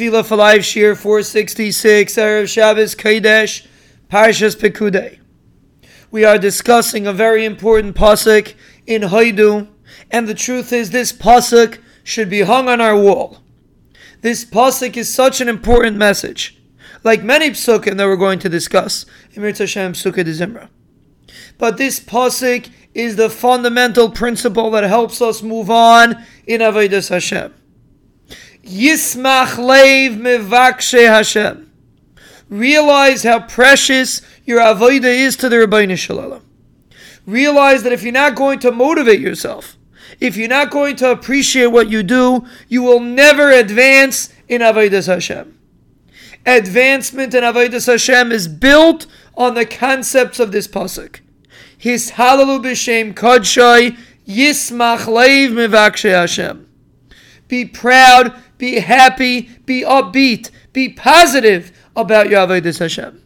Tefillah for Life Shir 466, Erev Shabbos Kodesh, Parshas Pekudei. We are discussing a very important pasuk in Hodu, and the truth is this pasuk should be hung on our wall. This pasuk is such an important message, like many psukim that we're going to discuss in Mirz Hashem Pesukei de Zimra. But this pasuk is the fundamental principle that helps us move on in Avodas Hashem. Yismach leiv mevakshe Hashem. Realize how precious your avodah is to the Ribbono Shel Olam. Realize that if you're not going to motivate yourself, if you're not going to appreciate what you do, you will never advance in avodas Hashem. Advancement in avodas Hashem is built on the concepts of this pasuk. His halalu b'shem kodshay yismach leiv mevakshe Hashem. Be proud, be happy, be upbeat, be positive about your Avodah Hashem.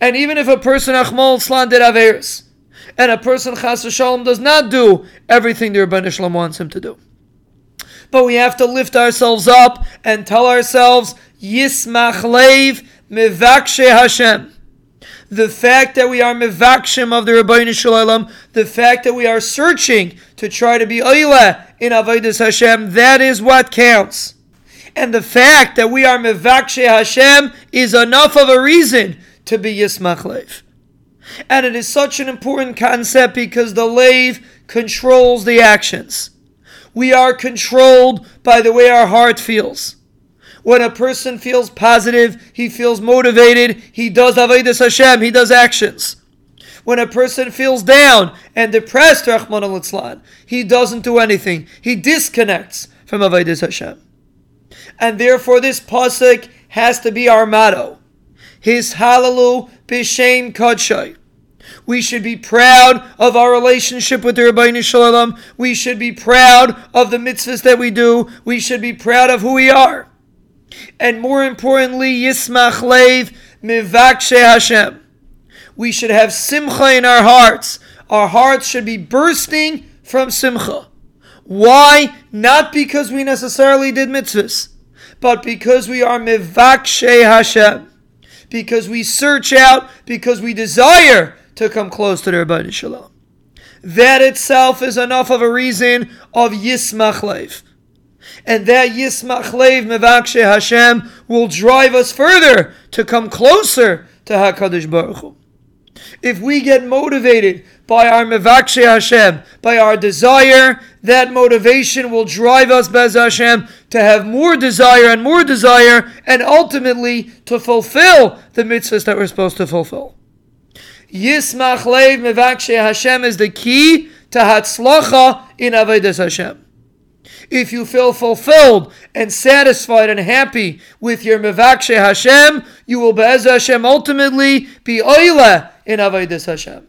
And even if a person Achmal Slan did Averis, and a person Chas Shalom does not do everything the Ribbono Shel Olam wants him to do. But we have to lift ourselves up and tell ourselves, Yismach Leiv Mevakshe Hashem. The fact that we are mevakshim of the Ribbono Shel Olam, the fact that we are searching to try to be oila in Avodah Hashem, that is what counts. And the fact that we are Mevakshe Hashem is enough of a reason to be Yismach Lev. And it is such an important concept because the Lev controls the actions. We are controlled by the way our heart feels. When a person feels positive, he feels motivated, he does Avodah Hashem, he does actions. When a person feels down and depressed, Rahman al he doesn't do anything. He disconnects from Avodah Hashem and therefore this pasuk has to be our motto. His halalu b'shem kodshay. We should be proud of our relationship with the Ribbono Shel Olam. We should be proud of the mitzvahs that we do. We should be proud of who we are. And more importantly, Yismach Lev Mivakshe Hashem. We should have simcha in our hearts. Our hearts should be bursting from simcha. Why? Not because we necessarily did mitzvahs but because we are mivakshe Hashem, because we search out, because we desire to come close to the Ribbono Shel Olam. That itself is enough of a reason of Yismach Lev. And that Yismach Lev Mivakshe Hashem will drive us further to come closer to HaKadosh Baruch Hu. If we get motivated by our Mevakshe Hashem, by our desire, that motivation will drive us, Bez Hashem, to have more desire and more desire, and ultimately to fulfill the mitzvahs that we're supposed to fulfill. Yismach Lev Mevakshe Hashem is the key to Hatzlacha in Avodas Hashem. If you feel fulfilled and satisfied and happy with your Mevakshe Hashem, you will Bez Hashem ultimately be Oila in Avodas Hashem.